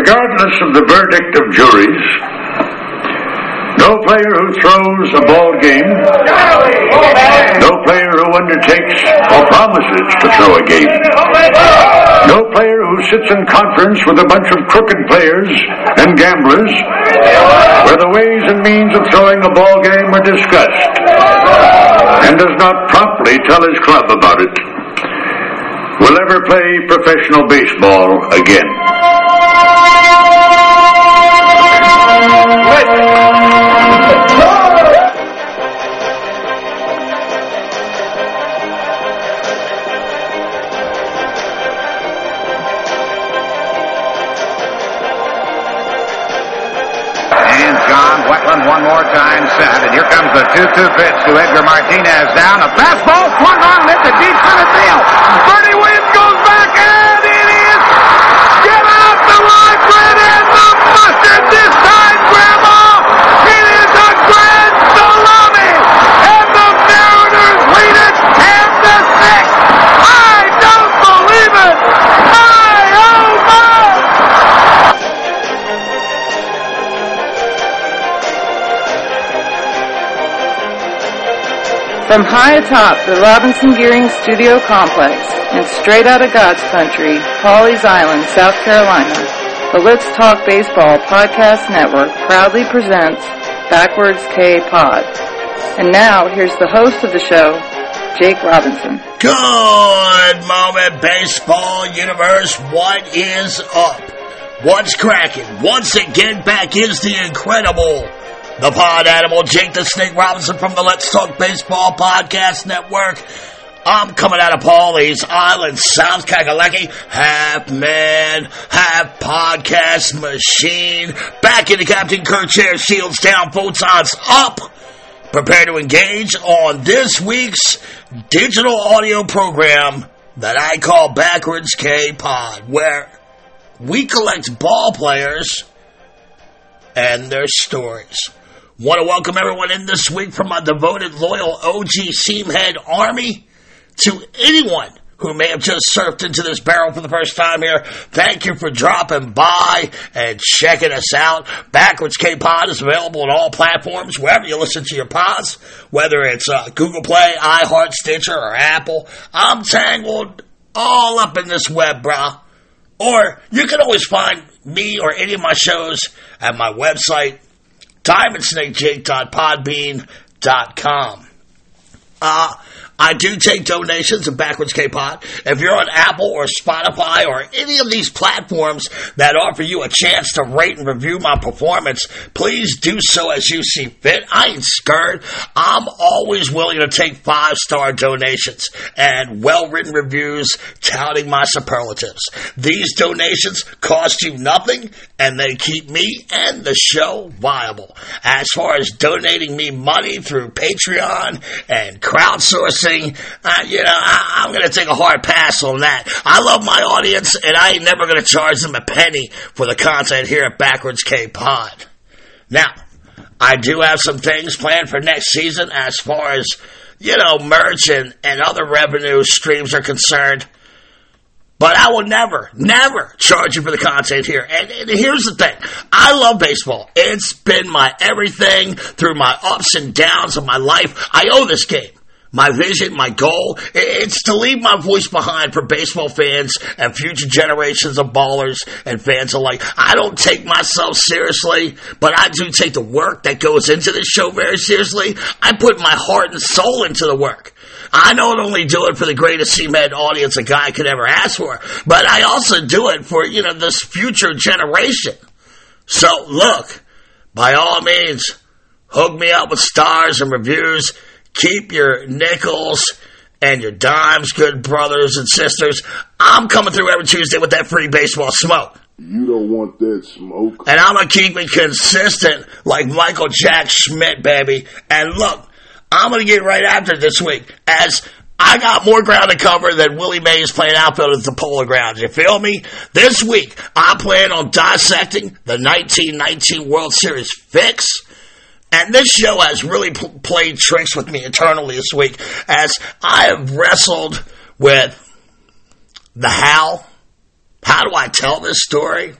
Regardless of the verdict of juries, no player who throws a ball game, no player who undertakes or promises to throw a game, no player who sits in conference with a bunch of crooked players and gamblers where the ways and means of throwing a ball game are discussed and does not promptly tell his club about it will ever play professional baseball again. Martinez down. A fastball swung on, hit the deep center field. Bernie Williams goes back and From high atop the Robinson Gearing Studio Complex and straight out of God's country, Pawleys Island, South Carolina, the Let's Talk Baseball Podcast Network proudly presents Backwards K Pod. And now, here's the host of the show, Jake Robinson. Good moment, baseball universe. What is up? What's cracking? Once again, back is the incredible, the pod animal, Jake the Snake Robinson from the Let's Talk Baseball Podcast Network. I'm coming out of Pawleys Island, South Kakalaki, half man, half podcast machine. Back into Captain Kirk Chair, shields down, photons up. Prepare to engage on this week's digital audio program that I call Backwards K Pod, where we collect ball players and their stories. Want to welcome everyone in this week from my devoted, loyal OG Seamhead Army to anyone who may have just surfed into this barrel for the first time here. Thank you for dropping by and checking us out. Backwards K Pod is available on all platforms, wherever you listen to your pods, whether it's uh, Google Play, iHeart, Stitcher, or Apple. I'm tangled all up in this web, brah. Or you can always find me or any of my shows at my website, diamondsnakejake.podbean.com. Uh, I do take donations of Backwards K-Pod. If you're on Apple or Spotify or any of these platforms that offer you a chance to rate and review my performance, please do so as you see fit. I ain't scared. I'm always willing to take five-star donations and well-written reviews touting my superlatives. These donations cost you nothing and they keep me and the show viable. As far as donating me money through Patreon and crowdsourcing, uh, you know, I, I'm going to take a hard pass on that. I love my audience, and I ain't never going to charge them a penny for the content here at Backwards K Pod. Now, I do have some things planned for next season as far as, you know, merch and, and other revenue streams are concerned. But I will never, never charge you for the content here. And, and, here's the thing. I love baseball. It's been my everything through my ups and downs of my life. I owe this game. My vision, my goal, it's to leave my voice behind for baseball fans and future generations of ballers and fans alike. I don't take myself seriously, but I do take the work that goes into this show very seriously. I put my heart and soul into the work. I don't only do it for the greatest Seamhead audience a guy could ever ask for, but I also do it for, you know, this future generation. So look, by all means, hook me up with stars and reviews. Keep your nickels and your dimes, good brothers and sisters. I'm coming through every Tuesday with that free baseball smoke. You don't want that smoke. And I'm going to keep it consistent like Michael Jack Schmidt, baby. And look, I'm going to get right after this week as I got more ground to cover than Willie Mays playing outfield at the Polo Grounds. You feel me? This week, I plan on dissecting the 1919 World Series fix. And this show has really pl- played tricks with me internally this week as I have wrestled with the how. How do I tell this story?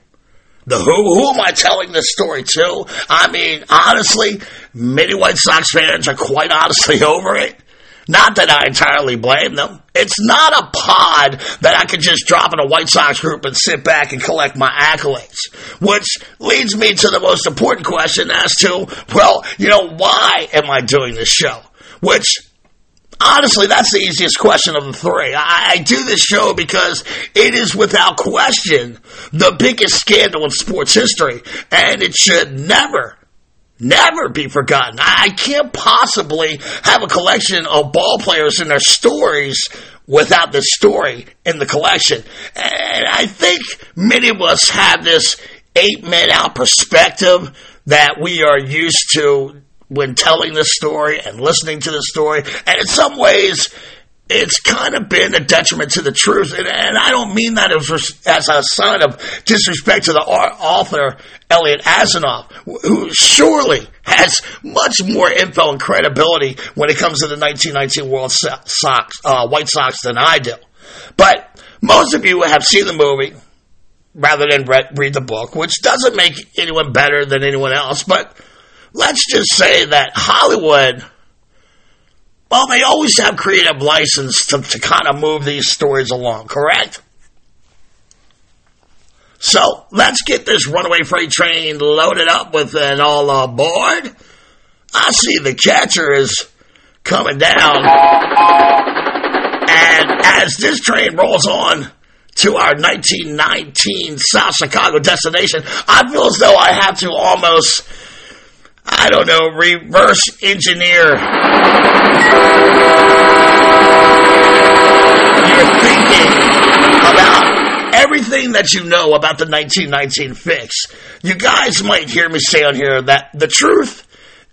The who? Who am I telling this story to? I mean, honestly, many White Sox fans are quite honestly over it. Not that I entirely blame them. It's not a pod that I could just drop in a White Sox group and sit back and collect my accolades. Which leads me to the most important question as to, well, you know, why am I doing this show? Which honestly, that's the easiest question of the three. I, I, do this show because it is without question the biggest scandal in sports history, and it should never never be forgotten. I can't possibly have a collection of ball players and their stories without the story in the collection. And I think many of us have this eight men out perspective that we are used to when telling this story and listening to the story. And in some ways, it's kind of been a detriment to the truth. And, and I don't mean that as, as, a sign of disrespect to the author, Eliot Asinof, who surely has much more info and credibility when it comes to the 1919 World Sox, uh, White Sox than I do. But most of you have seen the movie rather than read the book, which doesn't make anyone better than anyone else. But let's just say that Hollywood – well, they always have creative license to, to kind of move these stories along, correct? So let's get this runaway freight train loaded up with an all aboard. I see the catcher is coming down. And as this train rolls on to our 1919 South Chicago destination, I feel as though I have to almost I don't know, reverse engineer your thinking about everything that you know about the 1919 fix. You guys might hear me say on here that the truth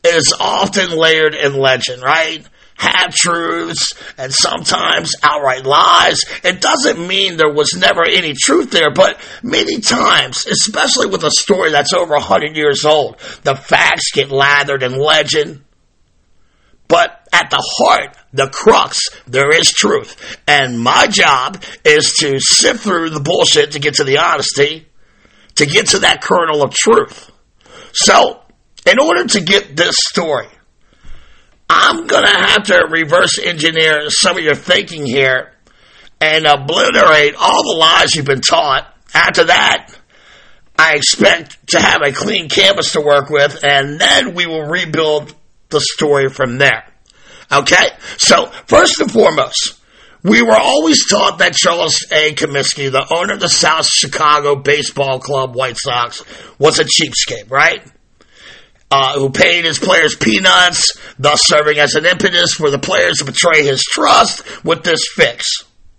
is often layered in legend, right? Half truths and sometimes outright lies. It doesn't mean there was never any truth there, but many times, especially with a story that's over 100 years old, the facts get lathered in legend. But at the heart, the crux, there is truth. And my job is to sift through the bullshit to get to the honesty, to get to that kernel of truth. So, in order to get this story, I'm going to have to reverse engineer some of your thinking here and obliterate all the lies you've been taught. After that, I expect to have a clean canvas to work with, and then we will rebuild the story from there. Okay? So, first and foremost, we were always taught that Charles A. Comiskey, the owner of the South Chicago Baseball Club White Sox, was a cheapskate, right? Uh, who paid his players peanuts, thus serving as an impetus for the players to betray his trust with this fix.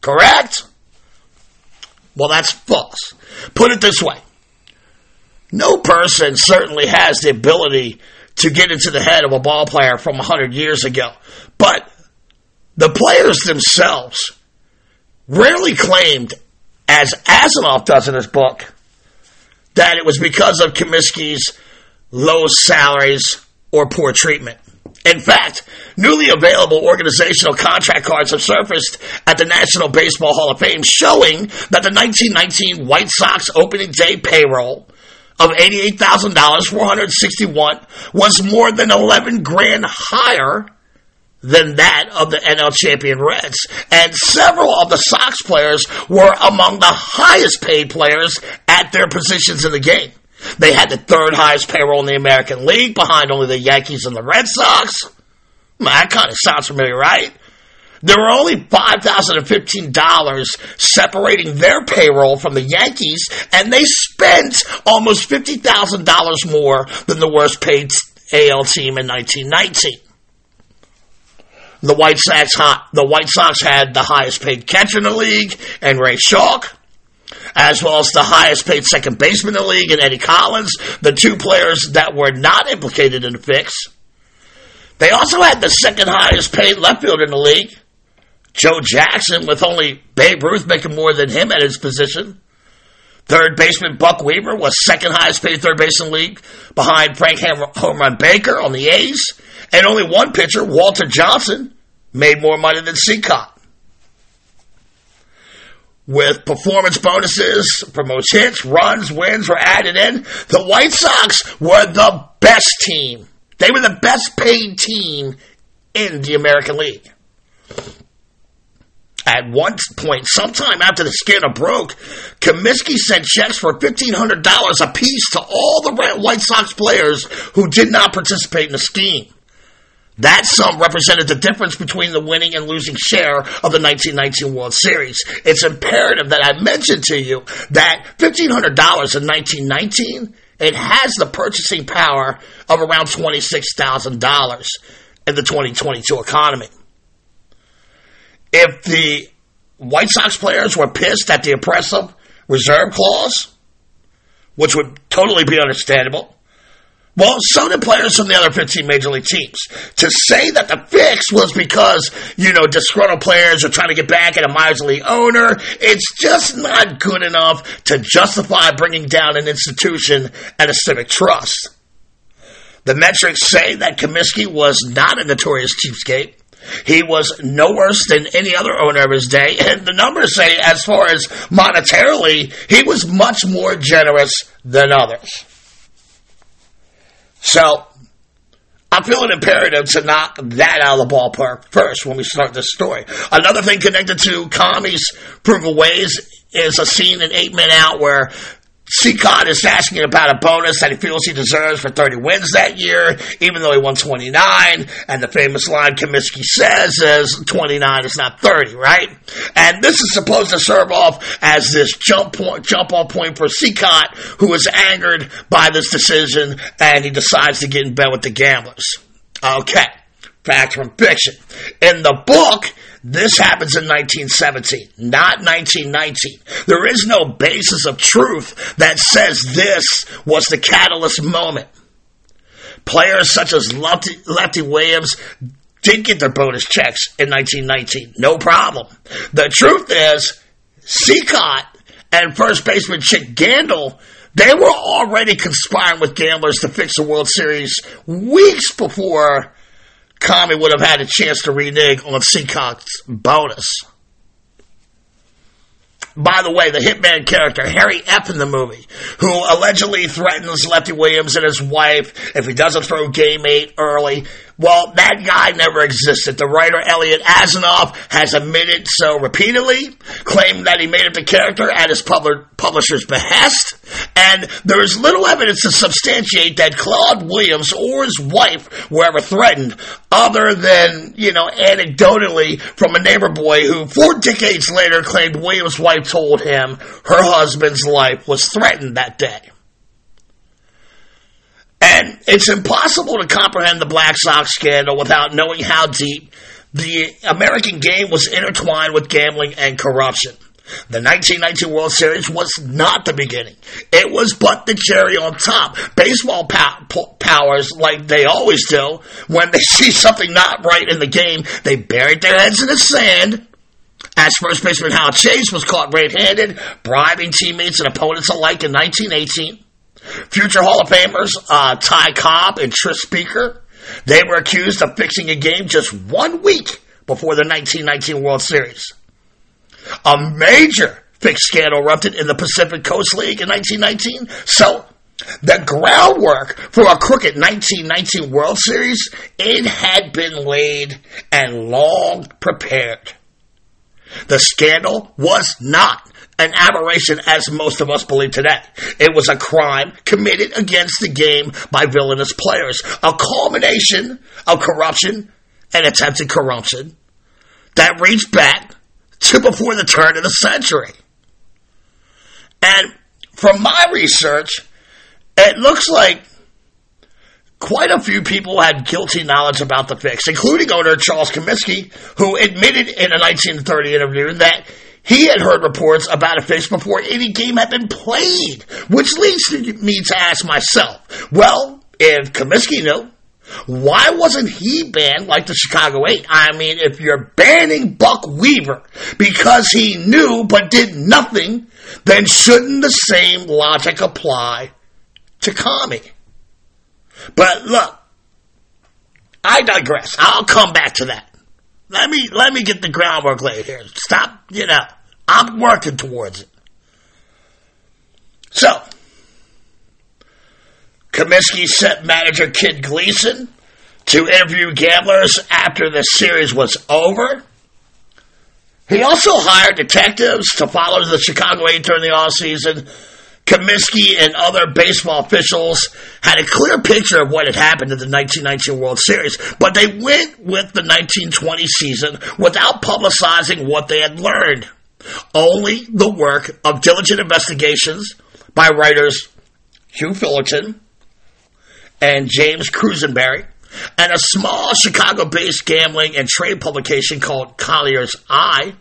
Correct? Well, that's false. Put it this way no person certainly has the ability to get into the head of a ball player from 100 years ago, but the players themselves rarely claimed, as Asinof does in his book, that it was because of Comiskey's low salaries, or poor treatment. In fact, newly available organizational contract cards have surfaced at the National Baseball Hall of Fame showing that the 1919 White Sox opening day payroll of $88,000, 461 was more than 11 grand higher than that of the NL champion Reds. And several of the Sox players were among the highest paid players at their positions in the game. They had the third highest payroll in the American League, behind only the Yankees and the Red Sox. that kind of sounds familiar, right? There were only $5,015 separating their payroll from the Yankees, and they spent almost $50,000 more than the worst paid AL team in 1919. The White Sox, the White Sox had the highest paid catcher in the league, and Ray Schalk as well as the highest paid second baseman in the league and Eddie Collins, the two players that were not implicated in the fix. They also had the second highest paid left fielder in the league, Joe Jackson, with only Babe Ruth making more than him at his position. Third baseman Buck Weaver was second highest paid third baseman in the league, behind Frank Home Run Baker on the A's, and only one pitcher, Walter Johnson, made more money than Cicotte. With performance bonuses for most hits, runs, wins were added in. The White Sox were the best team. They were the best paid team in the American League. At one point, sometime after the scandal broke, Comiskey sent checks for $1,500 apiece to all the White Sox players who did not participate in the scheme. That sum represented the difference between the winning and losing share of the 1919 World Series. It's imperative that I mention to you that $1,500 in 1919, it has the purchasing power of around $26,000 in the 2022 economy. If the White Sox players were pissed at the oppressive reserve clause, which would totally be understandable, well, so did players from the other 15 major league teams. To say that the fix was because, you know, disgruntled players are trying to get back at a miserly owner, it's just not good enough to justify bringing down an institution and a civic trust. The metrics say that Comiskey was not a notorious cheapskate. He was no worse than any other owner of his day, and the numbers say, as far as monetarily, he was much more generous than others. So, I feel an imperative to knock that out of the ballpark first when we start this story. Another thing connected to Kami's Proof Ways is a scene in Eight Men Out where Cicotte is asking about a bonus that he feels he deserves for 30 wins that year, even though he won 29. And the famous line Comiskey says is 29 is not 30, right? And this is supposed to serve off as this jump point, jump off point for Cicotte, who is angered by this decision and he decides to get in bed with the gamblers. Okay. Fact from fiction. In the book, this happens in 1917, not 1919. There is no basis of truth that says this was the catalyst moment. Players such as Lefty, Lefty Williams did get their bonus checks in 1919. No problem. The truth is, Cicotte and first baseman Chick Gandil, they were already conspiring with gamblers to fix the World Series weeks before Kami would have had a chance to renege on Cicotte's bonus. By the way, the hitman character, Harry F. in the movie, who allegedly threatens Lefty Williams and his wife if he doesn't throw game eight early, well, that guy never existed. The writer Eliot Asinof has admitted so repeatedly, claimed that he made up the character at his publisher's behest, and there is little evidence to substantiate that Claude Williams or his wife were ever threatened, other than, you know, anecdotally from a neighbor boy who four decades later claimed Williams' wife told him her husband's life was threatened that day. And it's impossible to comprehend the Black Sox scandal without knowing how deep the American game was intertwined with gambling and corruption. The 1919 World Series was not the beginning. It was but the cherry on top. Baseball pow- powers, like they always do, when they see something not right in the game, they buried their heads in the sand. As first baseman Hal Chase was caught red-handed, bribing teammates and opponents alike in 1918. Future Hall of Famers uh, Ty Cobb and Tris Speaker, they were accused of fixing a game just one week before the 1919 World Series. A major fix scandal erupted in the Pacific Coast League in 1919. So, the groundwork for a crooked 1919 World Series, it had been laid and long prepared. The scandal was not an aberration as most of us believe today. It was a crime committed against the game by villainous players, a culmination of corruption and attempted corruption that reached back to before the turn of the century. And from my research, it looks like quite a few people had guilty knowledge about the fix, including owner Charles Comiskey, who admitted in a 1930 interview that he had heard reports about a fix before any game had been played, which leads me to ask myself, well, if Comiskey knew, why wasn't he banned like the Chicago 8? I mean, if you're banning Buck Weaver because he knew but did nothing, then shouldn't the same logic apply to Kami? But look, I digress. I'll come back to that. Let me let me get the groundwork laid here. Stop, you know, I'm working towards it. So, Comiskey sent manager Kid Gleason to interview gamblers after the series was over. He also hired detectives to follow the Chicago Eight during the off season. Comiskey and other baseball officials had a clear picture of what had happened in the 1919 World Series, but they went with the 1920 season without publicizing what they had learned. Only the work of diligent investigations by writers Hugh Fullerton and James Crusinberry and a small Chicago based gambling and trade publication called Collier's Eye.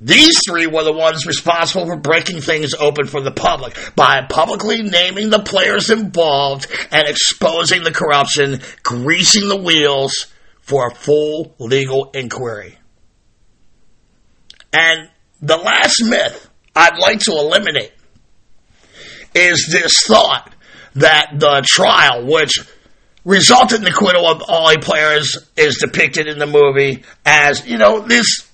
These three were the ones responsible for breaking things open for the public by publicly naming the players involved and exposing the corruption, greasing the wheels for a full legal inquiry. And the last myth I'd like to eliminate is this thought that the trial, which resulted in the acquittal of all players, is depicted in the movie as, you know, this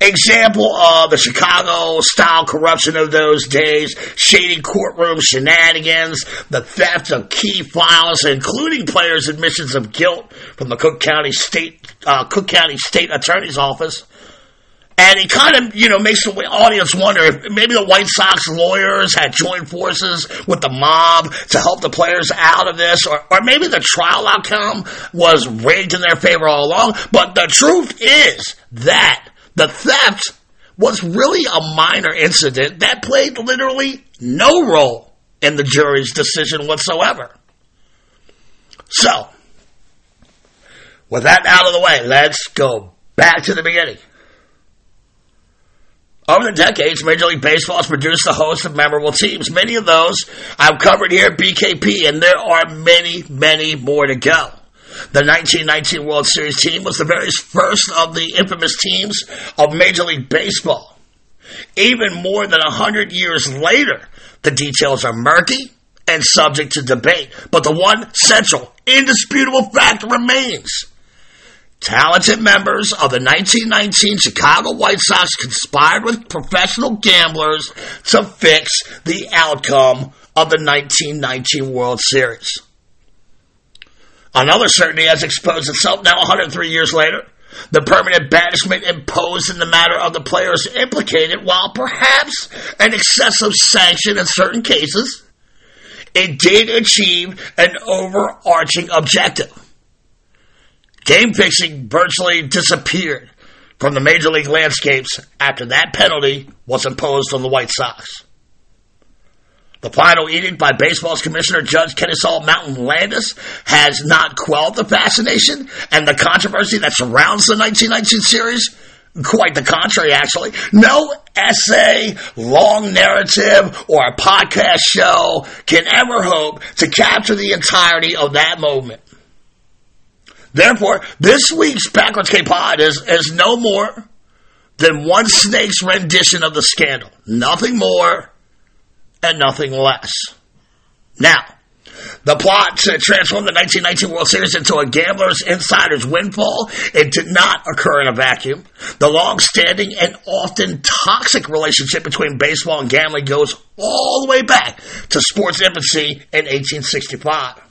example of the Chicago style corruption of those days, shady courtroom shenanigans, the theft of key files, including players' admissions of guilt from the Cook County State uh, Cook County State Attorney's Office. And he kind of, you know, makes the audience wonder if maybe the White Sox lawyers had joined forces with the mob to help the players out of this, or, or maybe the trial outcome was rigged in their favor all along. But the truth is that the theft was really a minor incident that played literally no role in the jury's decision whatsoever. So, with that out of the way, let's go back to the beginning. Over the decades, Major League Baseball has produced a host of memorable teams. Many of those I've covered here at BKP, and there are many, many more to go. The 1919 World Series team was the very first of the infamous teams of Major League Baseball. Even more than a hundred years later, the details are murky and subject to debate, but the one central, indisputable fact remains. Talented members of the 1919 Chicago White Sox conspired with professional gamblers to fix the outcome of the 1919 World Series. Another certainty has exposed itself now 103 years later. The permanent banishment imposed in the matter of the players implicated, while perhaps an excessive sanction in certain cases, it did achieve an overarching objective Game fixing virtually disappeared from the major league landscapes after that penalty was imposed on the White Sox. The final edict by baseball's commissioner, Judge Kenesaw Mountain Landis, has not quelled the fascination and the controversy that surrounds the 1919 series. Quite the contrary, actually. No essay, long narrative, or a podcast show can ever hope to capture the entirety of that moment. Therefore, this week's Backwards K Pod is, is no more than one snake's rendition of the scandal. Nothing more and nothing less. Now, the plot to transform the 1919 World Series into a gambler's insider's windfall, it did not occur in a vacuum. The long-standing and often toxic relationship between baseball and gambling goes all the way back to sports infancy in 1865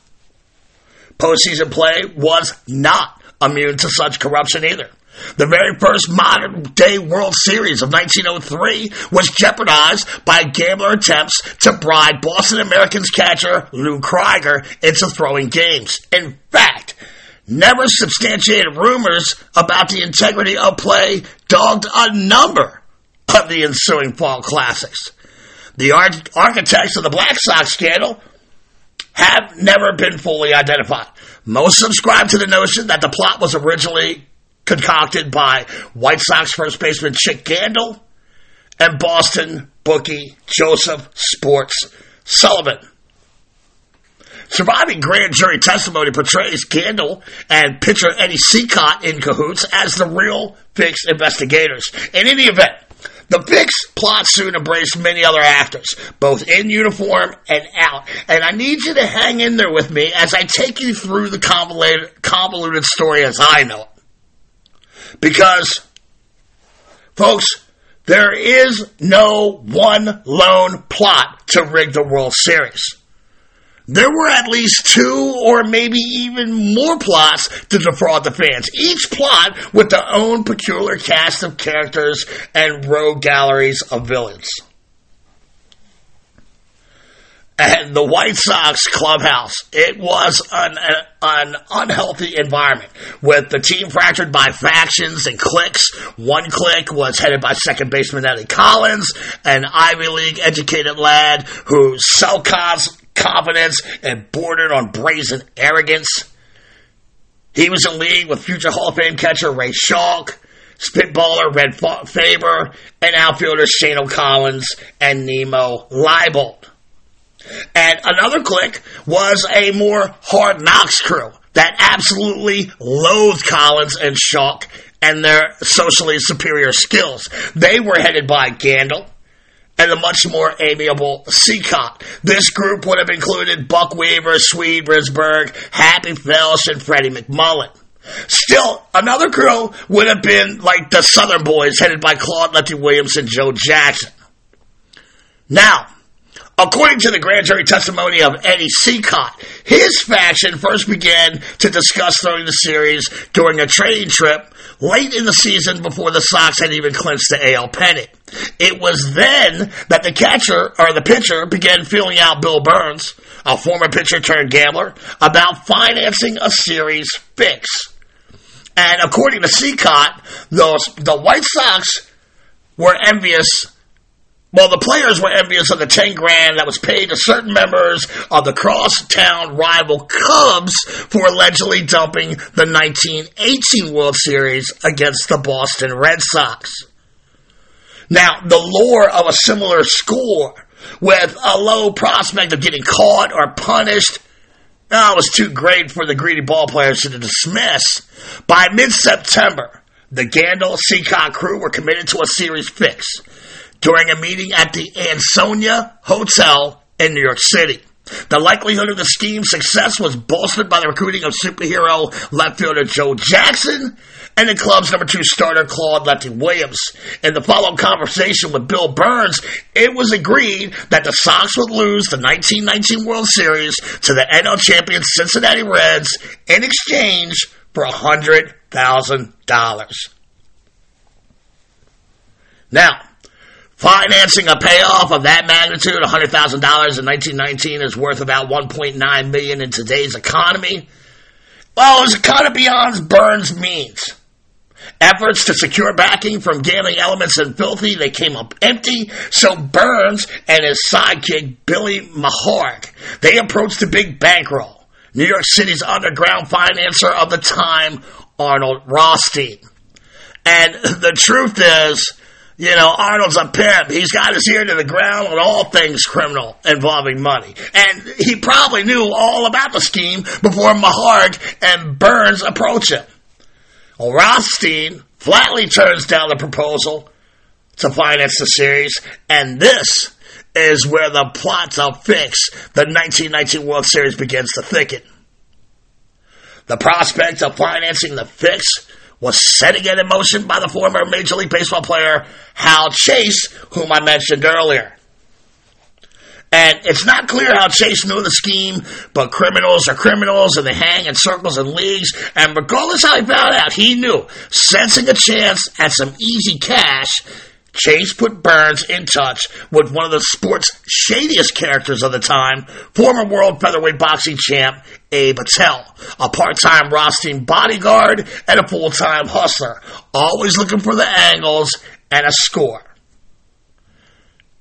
postseason play was not immune to such corruption either. The very first modern day World Series of 1903 was jeopardized by gambler attempts to bribe Boston Americans catcher Lou Criger into throwing games. In fact, never substantiated rumors about the integrity of play dogged a number of the ensuing fall classics. The architects of the Black Sox scandal have never been fully identified. Most subscribe to the notion that the plot was originally concocted by White Sox first baseman Chick Gandil and Boston bookie Joseph Sports Sullivan. Surviving grand jury testimony portrays Gandil and pitcher Eddie Cicotte in cahoots as the real fixed investigators. In any event, the Fix plot soon embraced many other actors, both in uniform and out. And I need you to hang in there with me as I take you through the convoluted, convoluted story as I know it. Because Folks, there is no one lone plot to rig the World Series. There were at least two or maybe even more plots to defraud the fans, each plot with their own peculiar cast of characters and rogue galleries of villains. And the White Sox clubhouse, it was an, an unhealthy environment with the team fractured by factions and cliques. One clique was headed by second baseman Eddie Collins, an Ivy League educated lad whose self confidence and bordered on brazen arrogance. He was in league with future Hall of Fame catcher Ray Schalk, spitballer Red Faber, and outfielders Shano Collins and Nemo Leibold. And another clique was a more hard knocks crew that absolutely loathed Collins and Schalk and their socially superior skills. They were headed by Gandil and the much more amiable Cicotte. This group would have included Buck Weaver, Swede Risberg, Happy Felsch, and Freddie McMullin. Still, another crew would have been like the Southern Boys, headed by Claude Lefty Williams and Joe Jackson. Now, According to the grand jury testimony of Eddie Cicotte, his faction first began to discuss throwing the series during a training trip late in the season before the Sox had even clinched the AL pennant. It was then that the catcher or the pitcher began feeling out Bill Burns, a former pitcher turned gambler, about financing a series fix. And according to Cicotte, those, the White Sox were envious well, the players were envious of the 10 grand that was paid to certain members of the crosstown rival Cubs for allegedly dumping the 1918 World Series against the Boston Red Sox. Now, the lore of a similar score with a low prospect of getting caught or punished oh, was too great for the greedy ball players to dismiss. By mid-September, the Gandil Cicotte crew were committed to a series fix during a meeting at the Ansonia Hotel in New York City. The likelihood of the scheme's success was bolstered by the recruiting of superhero left fielder Joe Jackson and the club's number two starter Claude Lefty Williams. In the following conversation with Bill Burns, it was agreed that the Sox would lose the 1919 World Series to the NL champion Cincinnati Reds in exchange for $100,000. Now, Financing a payoff of that magnitude, $100,000 in 1919 is worth about 1.9 million in today's economy. Well, was kind of beyond Burns' means. Efforts to secure backing from gambling elements and Philly, they came up empty. So Burns and his sidekick, Billy Maharg, they approached the big bankroll. New York City's underground financer of the time, Arnold Rothstein. And the truth is, you know, Arnold's a pimp. He's got his ear to the ground on all things criminal involving money. And he probably knew all about the scheme before Maharg and Burns approach him. Well, Rothstein flatly turns down the proposal to finance the series, and this is where the plot to fix the 1919 World Series begins to thicken. The prospect of financing the fix was set again in motion by the former Major League Baseball player Hal Chase, whom I mentioned earlier. And it's not clear how Chase knew the scheme, but criminals are criminals and they hang in circles and leagues. And regardless how he found out, he knew, sensing a chance at some easy cash, Chase put Burns in touch with one of the sport's shadiest characters of the time, former world featherweight boxing champ Abe Attell, a part-time Rothstein bodyguard and a full-time hustler, always looking for the angles and a score.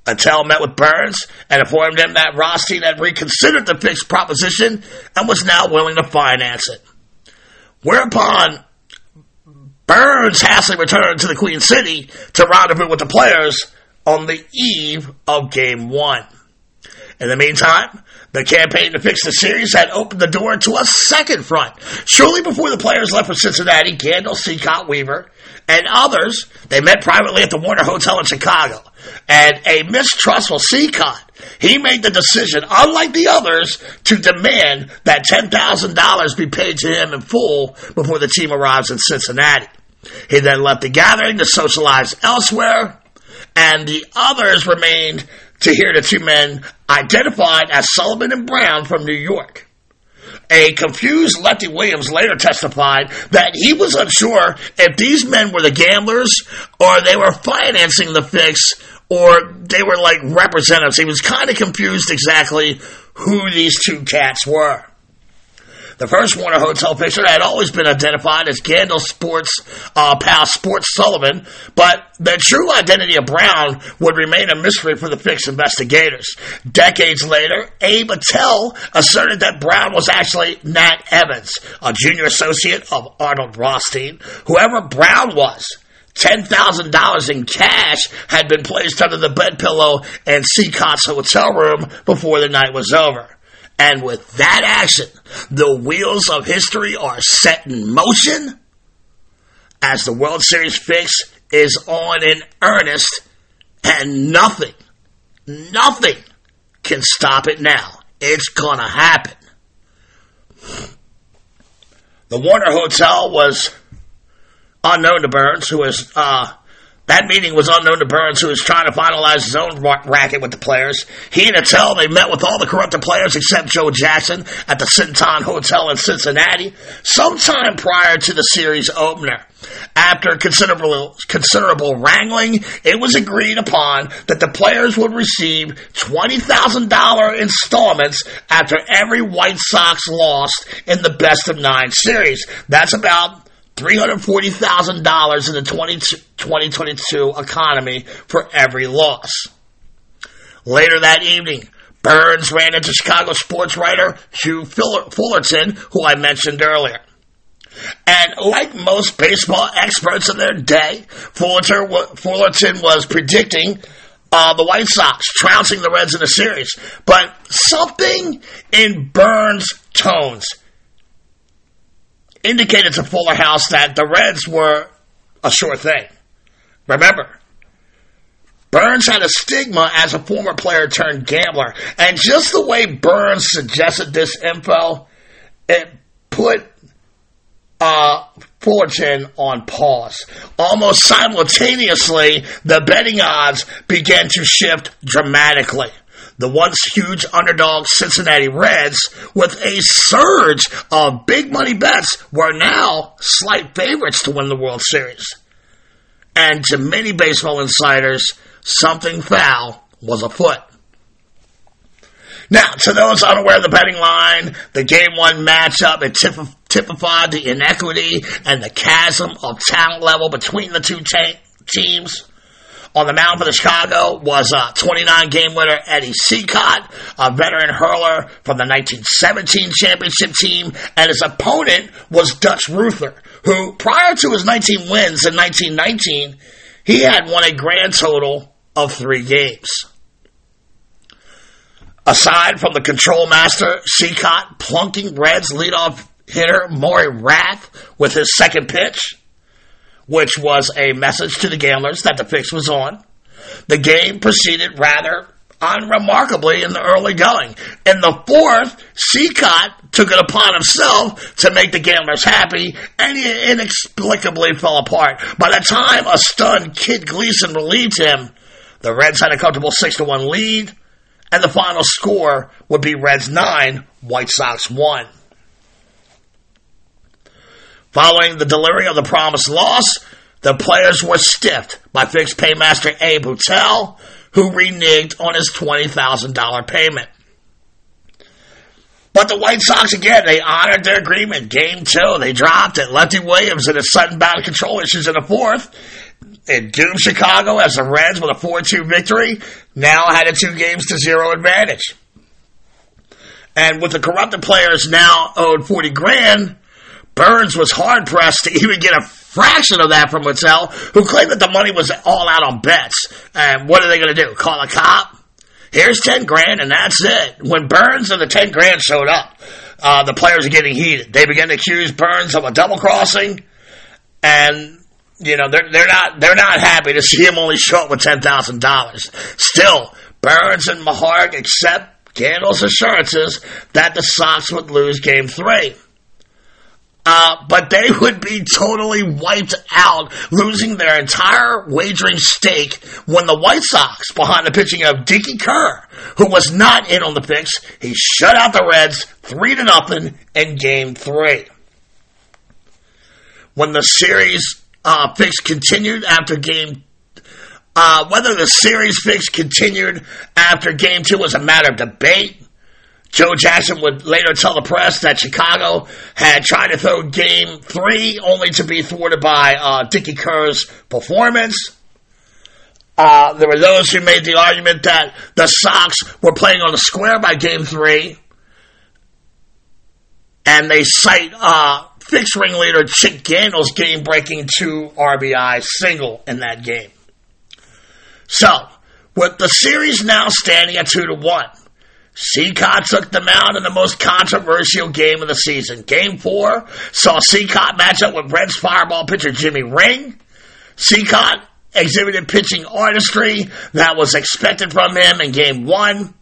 Attell met with Burns and informed him that Rothstein had reconsidered the fixed proposition and was now willing to finance it. Whereupon Burns hastily returned to the Queen City to rendezvous with the players on the eve of Game 1. In the meantime, the campaign to fix the series had opened the door to a second front. Shortly before the players left for Cincinnati, Gandil, Cicotte, Weaver, and others, they met privately at the Warner Hotel in Chicago. And a mistrustful Cicotte, he made the decision, unlike the others, to demand that $10,000 be paid to him in full before the team arrives in Cincinnati. He then left the gathering to socialize elsewhere, and the others remained to hear the two men identified as Sullivan and Brown from New York. A confused Lefty Williams later testified that he was unsure if these men were the gamblers or they were financing the fix or they were like representatives. He was kind of confused exactly who these two cats were. The first Warner Hotel fixer had always been identified as Gandil Sports uh, pal Sports Sullivan, but the true identity of Brown would remain a mystery for the fix investigators. Decades later, Abe Attell asserted that Brown was actually Nat Evans, a junior associate of Arnold Rothstein. Whoever Brown was, $10,000 in cash had been placed under the bed pillow in Cicotte's hotel room before the night was over. And with that action, the wheels of history are set in motion as the World Series fix is on in earnest, and nothing, nothing can stop it now. It's gonna happen. The Warner Hotel was unknown to Burns, who was uh, that meeting was unknown to Burns, who was trying to finalize his own racket with the players. He and Attell, they met with all the corrupted players except Joe Jackson at the Sinton Hotel in Cincinnati sometime prior to the series opener. After considerable, considerable wrangling, it was agreed upon that the players would receive $20,000 installments after every White Sox lost in the best of nine series. That's about $340,000 in the 2022 economy for every loss. Later that evening, Burns ran into Chicago sports writer Hugh Fullerton, who I mentioned earlier. And like most baseball experts of their day, Fullerton was predicting uh, the White Sox trouncing the Reds in the series. But something in Burns' tones indicated to Fullerton that the Reds were a sure thing. Remember, Burns had a stigma as a former player turned gambler, and just the way Burns suggested this info, it put uh, Fullerton on pause. Almost simultaneously, the betting odds began to shift dramatically the once huge underdog Cincinnati Reds, with a surge of big money bets, were now slight favorites to win the World Series. And to many baseball insiders, something foul was afoot. Now, to those unaware of the betting line, the game one matchup, it typified the inequity and the chasm of talent level between the two teams on the mound for the Chicago was a 29 game winner Eddie Cicotte, a veteran hurler from the 1917 championship team, and his opponent was Dutch Ruether, who prior to his 19 wins in 1919, he had won a grand total of three games. Aside from the control master, Cicotte plunking Reds leadoff hitter Morrie Rath with his second pitch, which was a message to the gamblers that the fix was on. The game proceeded rather unremarkably in the early going. In the fourth, Cicotte took it upon himself to make the gamblers happy, and he inexplicably fell apart. By the time a stunned Kid Gleason relieved him, the Reds had a comfortable 6 to 1 lead, and the final score would be Reds 9, White Sox 1. Following the delivery of the promised loss, the players were stiffed by fixed paymaster Abe Attell, who reneged on his $20,000 payment. But the White Sox, again, they honored their agreement. Game two, they dropped it. Lefty Williams in a sudden bout of control issues in the fourth. It doomed Chicago as the Reds with a 4-2 victory now had a two games to zero advantage. And with the corrupted players now owed 40 grand, Burns was hard pressed to even get a fraction of that from Attell, who claimed that the money was all out on bets. And what are they going to do? Call a cop? Here's 10 grand and that's it. When Burns and the 10 grand showed up, uh, the players are getting heated. They begin to accuse Burns of a double crossing and you know they're they're not they're not happy to see him only show up with ten thousand dollars. Still, Burns and Maharg accept Gandil's assurances that the Sox would lose Game Three. Uh, but they would be totally wiped out, losing their entire wagering stake when the White Sox, behind the pitching of Dickey Kerr, who was not in on the picks, he shut out the Reds three to nothing in Game Three. When the series uh, fix continued after Game uh, whether the series fix continued after game two was a matter of debate. Joe Jackson would later tell the press that Chicago had tried to throw game three only to be thwarted by uh, Dickey Kerr's performance. Uh, there were those who made the argument that the Sox were playing on the square by game three. And they cite uh, fixed ringleader Chick Gandil's game breaking two RBI single in that game. So, with the series now standing at 2 to 1, Cicotte took them out in the most controversial game of the season. Game 4 saw Cicotte match up with Reds fireball pitcher Jimmy Ring. Cicotte exhibited pitching artistry that was expected from him in Game 1,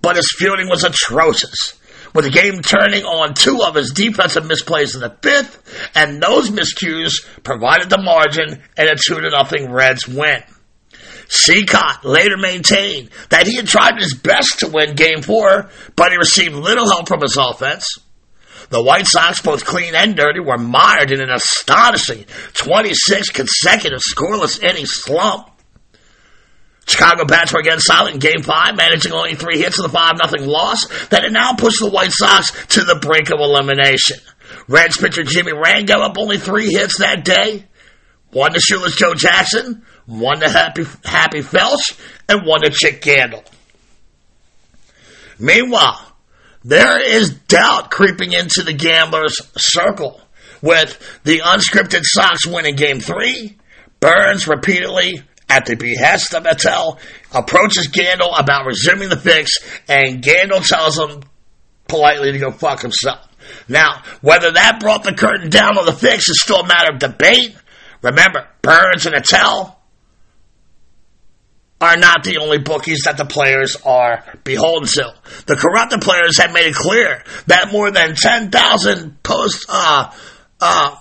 but his fielding was atrocious with the game turning on two of his defensive misplays in the fifth, and those miscues provided the margin in a 2 to nothing Reds win. Cicotte later maintained that he had tried his best to win Game 4, but he received little help from his offense. The White Sox, both clean and dirty, were mired in an astonishing 26 consecutive scoreless inning slump. Chicago bats were again silent in Game 5, managing only three hits in the 5 0 loss that had now pushed the White Sox to the brink of elimination. Reds pitcher Jimmy Rand gave up only three hits that day. One to shoeless Joe Jackson, one to Happy, Happy Felsch, and one to Chick Gandil. Meanwhile, there is doubt creeping into the gambler's circle with the unscripted Sox winning game three. Burns repeatedly, at the behest of Attell, approaches Gandil about resuming the fix, and Gandil tells him politely to go fuck himself. Now, whether that brought the curtain down on the fix is still a matter of debate. Remember, Burns and Attell are not the only bookies that the players are beholden to. The corrupted players have made it clear that more than ten thousand post uh, uh,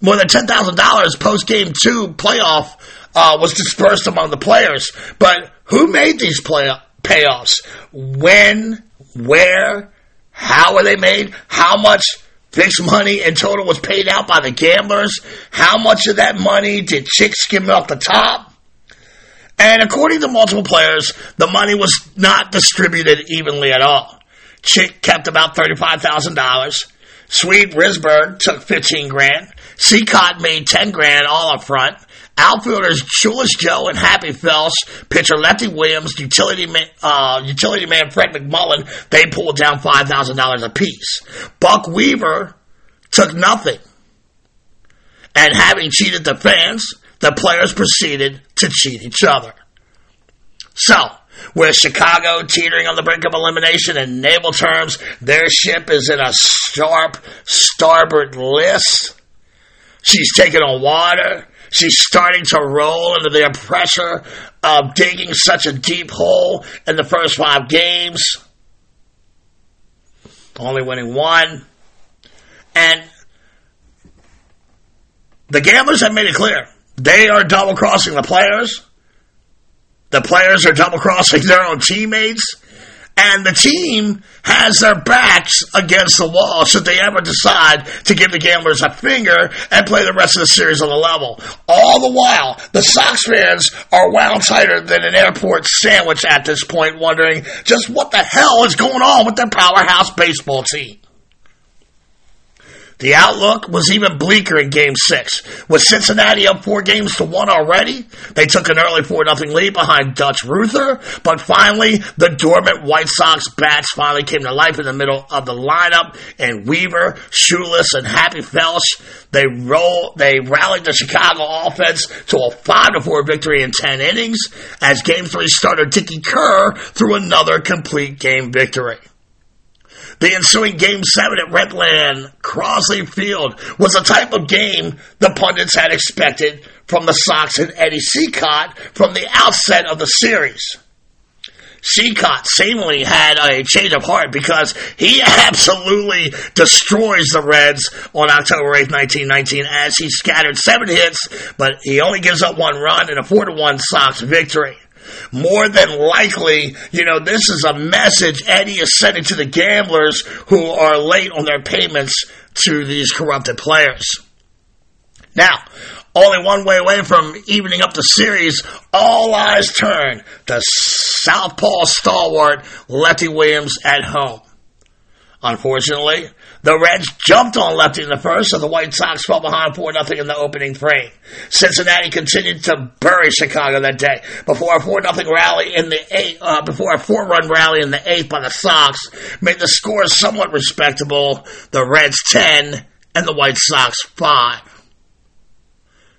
more than ten thousand dollars post game two playoff uh, was dispersed among the players. But who made these play payoffs? When? Where? How were they made? How much fixed money in total was paid out by the gamblers? How much of that money did Chick skim off the top? And according to multiple players, the money was not distributed evenly at all. Chick kept about $35,000. Swede Risberg took 15 grand. Cicotte made 10 grand all up front. Outfielders Shoeless Joe and Happy Felsch, pitcher Lefty Williams, utility man, uh, utility man Fred McMullin, they pulled down $5,000 apiece. Buck Weaver took nothing. And having cheated the fans, the players proceeded to cheat each other. So, with Chicago teetering on the brink of elimination in naval terms, their ship is in a sharp starboard list. She's taking on water. She's starting to roll under the pressure of digging such a deep hole in the first five games. Only winning one. And the gamblers have made it clear they are double crossing the players. The players are double crossing their own teammates. And the team has their backs against the wall should they ever decide to give the gamblers a finger and play the rest of the series on the level. All the while, the Sox fans are wound tighter than an airport sandwich at this point, wondering just what the hell is going on with their powerhouse baseball team. The outlook was even bleaker in game six. With Cincinnati up four games to one already, they took an early 4 0 lead behind Dutch Ruether, but finally, the dormant White Sox bats finally came to life in the middle of the lineup, and Weaver, Shoeless, and Happy Felsch, they roll, they rallied the Chicago offense to a 5 4 victory in 10 innings, as game three starter Dickey Kerr threw another complete game victory. The ensuing Game 7 at Redland Crosley Field was the type of game the pundits had expected from the Sox and Eddie Cicotte from the outset of the series. Cicotte seemingly had a change of heart because he absolutely destroys the Reds on October 8th, 1919 as he scattered seven hits, but he only gives up one run in a 4 to 1 Sox victory. More than likely, you know, this is a message Eddie is sending to the gamblers who are late on their payments to these corrupted players. Now, only one way away from evening up the series, all eyes turn to Southpaw stalwart Lefty Williams at home. Unfortunately, the Reds jumped on Lefty in the first, so the White Sox fell behind 4 0 in the opening frame. Cincinnati continued to bury Chicago that day before a 4 0 rally in the eighth, uh, before a four run rally in the eighth by the Sox made the score somewhat respectable. The Reds 10 and the White Sox 5.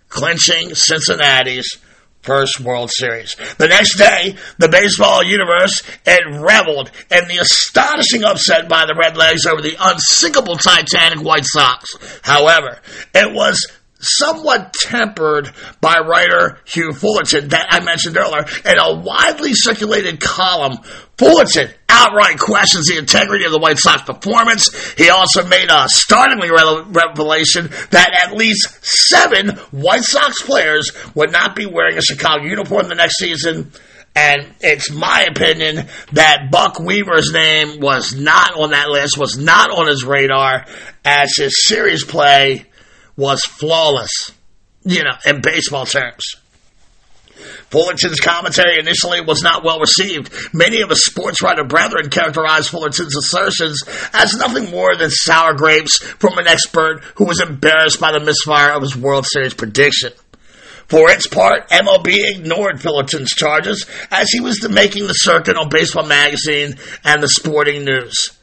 Clinching Cincinnati's first World Series. The next day, the baseball universe had reveled in the astonishing upset by the Redlegs over the unsinkable Titanic White Sox. However, it was somewhat tempered by writer Hugh Fullerton that I mentioned earlier in a widely circulated column. Fullerton outright questions the integrity of the White Sox performance. He also made a startlingly re- revelation that at least seven White Sox players would not be wearing a Chicago uniform the next season. And it's my opinion that Buck Weaver's name was not on that list, was not on his radar as his series play was flawless, you know, in baseball terms. Fullerton's commentary initially was not well received. Many of his sports writer brethren characterized Fullerton's assertions as nothing more than sour grapes from an expert who was embarrassed by the misfire of his World Series prediction. For its part, MLB ignored Fullerton's charges as he was making the circuit on Baseball Magazine and the Sporting News.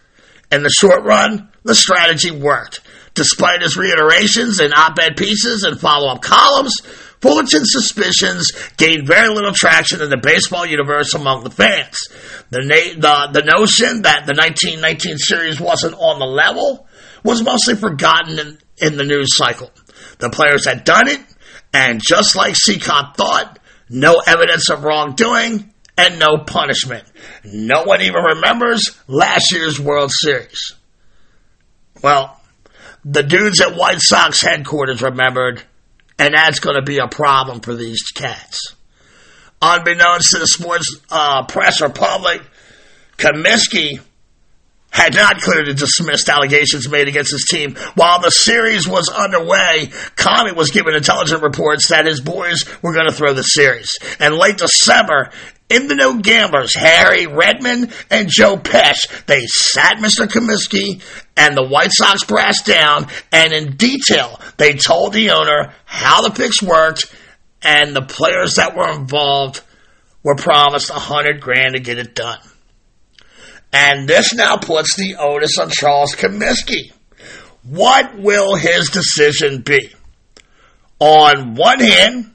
In the short run, the strategy worked. Despite his reiterations in op-ed pieces and follow-up columns, Fullerton's suspicions gained very little traction in the baseball universe among the fans. The, na- the, the notion that the 1919 series wasn't on the level was mostly forgotten in, in the news cycle. The players had done it, and just like Cicotte thought, no evidence of wrongdoing and no punishment. No one even remembers last year's World Series. Well, the dudes at White Sox headquarters remembered, and that's going to be a problem for these cats. Unbeknownst to the sports uh, press or public, Comiskey had not cleared the dismissed allegations made against his team. While the series was underway, Commy was given intelligence reports that his boys were going to throw the series. And late December, in the no gamblers, Harry Redmond and Joe Pesch, they sat Mr. Comiskey and the White Sox brass down, and in detail, they told the owner how the picks worked, and the players that were involved were promised a hundred grand to get it done. And this now puts the onus on Charles Comiskey. What will his decision be? On one hand,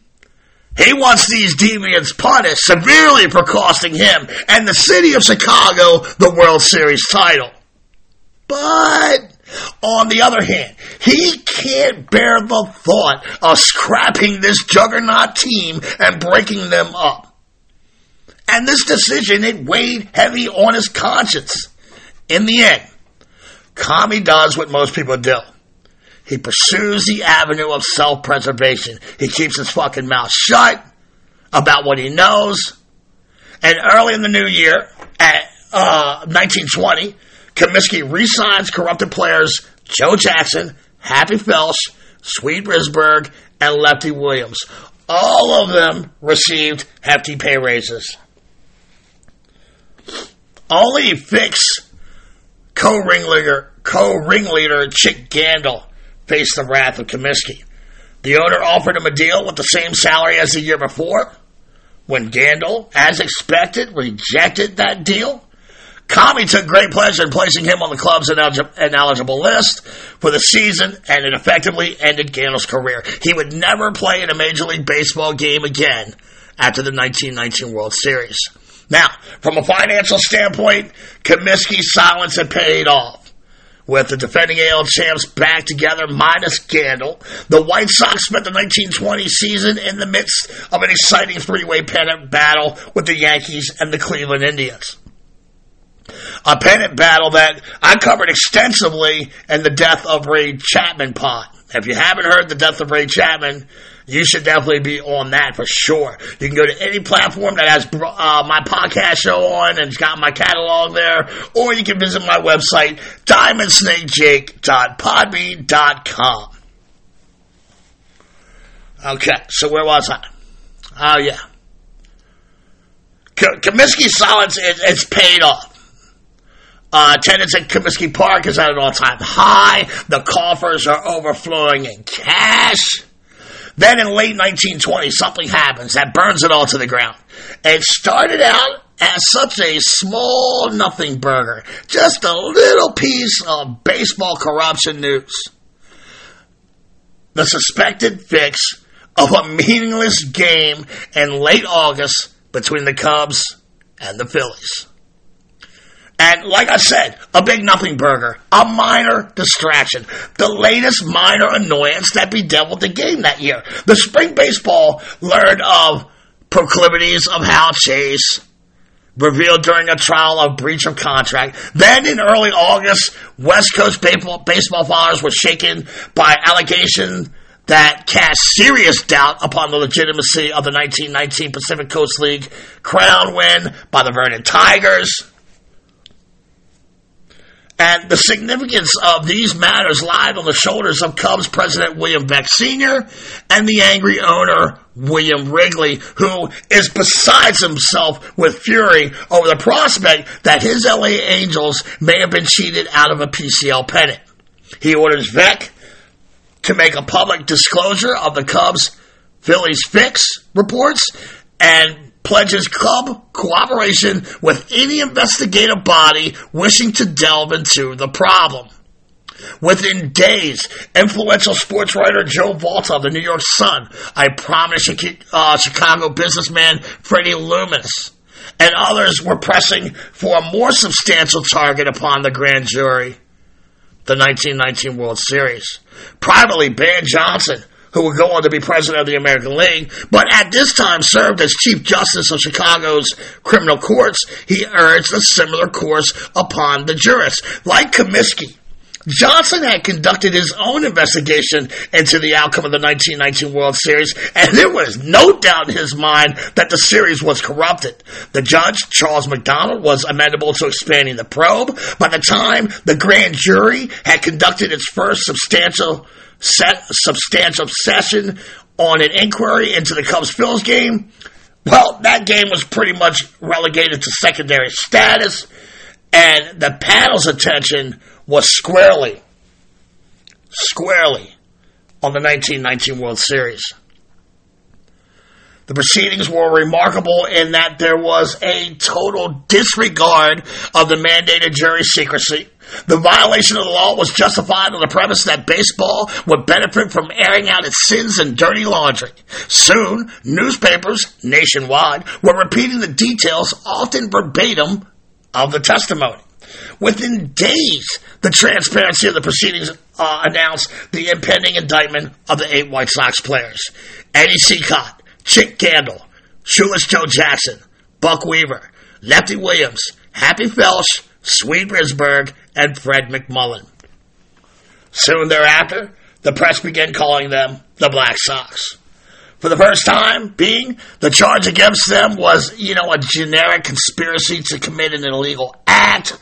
he wants these deviants punished severely for costing him and the city of Chicago the World Series title. But on the other hand, he can't bear the thought of scrapping this juggernaut team and breaking them up. And this decision, it weighed heavy on his conscience. In the end, Commy does what most people do. He pursues the avenue of self preservation. He keeps his fucking mouth shut about what he knows. And early in the new year, at uh, 1920, Comiskey re-signs corrupted players Joe Jackson, Happy Felsch, Swede Risberg, and Lefty Williams. All of them received hefty pay raises. Only Fix co-ringleader Chick Gandil faced the wrath of Comiskey. The owner offered him a deal with the same salary as the year before. When Gandil, as expected, rejected that deal, Commy took great pleasure in placing him on the club's ineligible list for the season, and it effectively ended Gandil's career. He would never play in a Major League Baseball game again after the 1919 World Series. Now, from a financial standpoint, Comiskey's silence had paid off. With the defending AL champs back together minus scandal. The White Sox spent the 1920 season in the midst of an exciting three-way pennant battle with the Yankees and the Cleveland Indians. A pennant battle that I covered extensively in the death of Ray Chapman pot. If you haven't heard the death of Ray Chapman, you should definitely be on that for sure. You can go to any platform that has uh, my podcast show on and it's got my catalog there, or you can visit my website, diamondsnakejake.podbean.com. Okay, so where was I? Oh, yeah. K- silence is, is paid off. Uh, attendance at Comiskey Park is at an all-time high. The coffers are overflowing in cash. Then in late 1920, something happens that burns it all to the ground. It started out as such a small nothing burger, just a little piece of baseball corruption news. The suspected fix of a meaningless game in late August between the Cubs and the Phillies. And like I said, a big nothing burger, a minor distraction, the latest minor annoyance that bedeviled the game that year. The spring baseball learned of proclivities of Hal Chase, revealed during a trial of breach of contract. Then in early August, West Coast baseball, baseball fathers were shaken by allegation that cast serious doubt upon the legitimacy of the 1919 Pacific Coast League crown win by the Vernon Tigers. And the significance of these matters lied on the shoulders of Cubs president William Veeck Sr. and the angry owner William Wrigley, who is besides himself with fury over the prospect that his LA Angels may have been cheated out of a PCL pennant. He orders Veeck to make a public disclosure of the Cubs Phillies fix reports and pledges club cooperation with any investigative body wishing to delve into the problem. Within days, influential sports writer Joe Volta of the New York Sun, a prominent uh, Chicago businessman Freddie Loomis, and others were pressing for a more substantial target upon the grand jury. The 1919 World Series. Privately, Ban Johnson, who would go on to be president of the American League, but at this time served as Chief Justice of Chicago's criminal courts, he urged a similar course upon the jurists. Like Comiskey, Johnson had conducted his own investigation into the outcome of the 1919 World Series, and there was no doubt in his mind that the series was corrupted. The judge, Charles McDonald, was amenable to expanding the probe. By the time the grand jury had conducted its first substantial substantial session on an inquiry into the Cubs Phillies game. Well, that game was pretty much relegated to secondary status, and the panel's attention was squarely, squarely on the 1919 World Series. The proceedings were remarkable in that there was a total disregard of the mandated jury secrecy. The violation of the law was justified on the premise that baseball would benefit from airing out its sins and dirty laundry. Soon, newspapers nationwide were repeating the details, often verbatim, of the testimony. Within days, the transparency of the proceedings uh, announced the impending indictment of the eight White Sox players. Eddie Cicotte, Chick Gandil, Shoeless Joe Jackson, Buck Weaver, Lefty Williams, Happy Felsch, Swede Risberg, and Fred McMullin. Soon thereafter, the press began calling them the Black Sox. For the first time being, the charge against them was, you know, a generic conspiracy to commit an illegal act.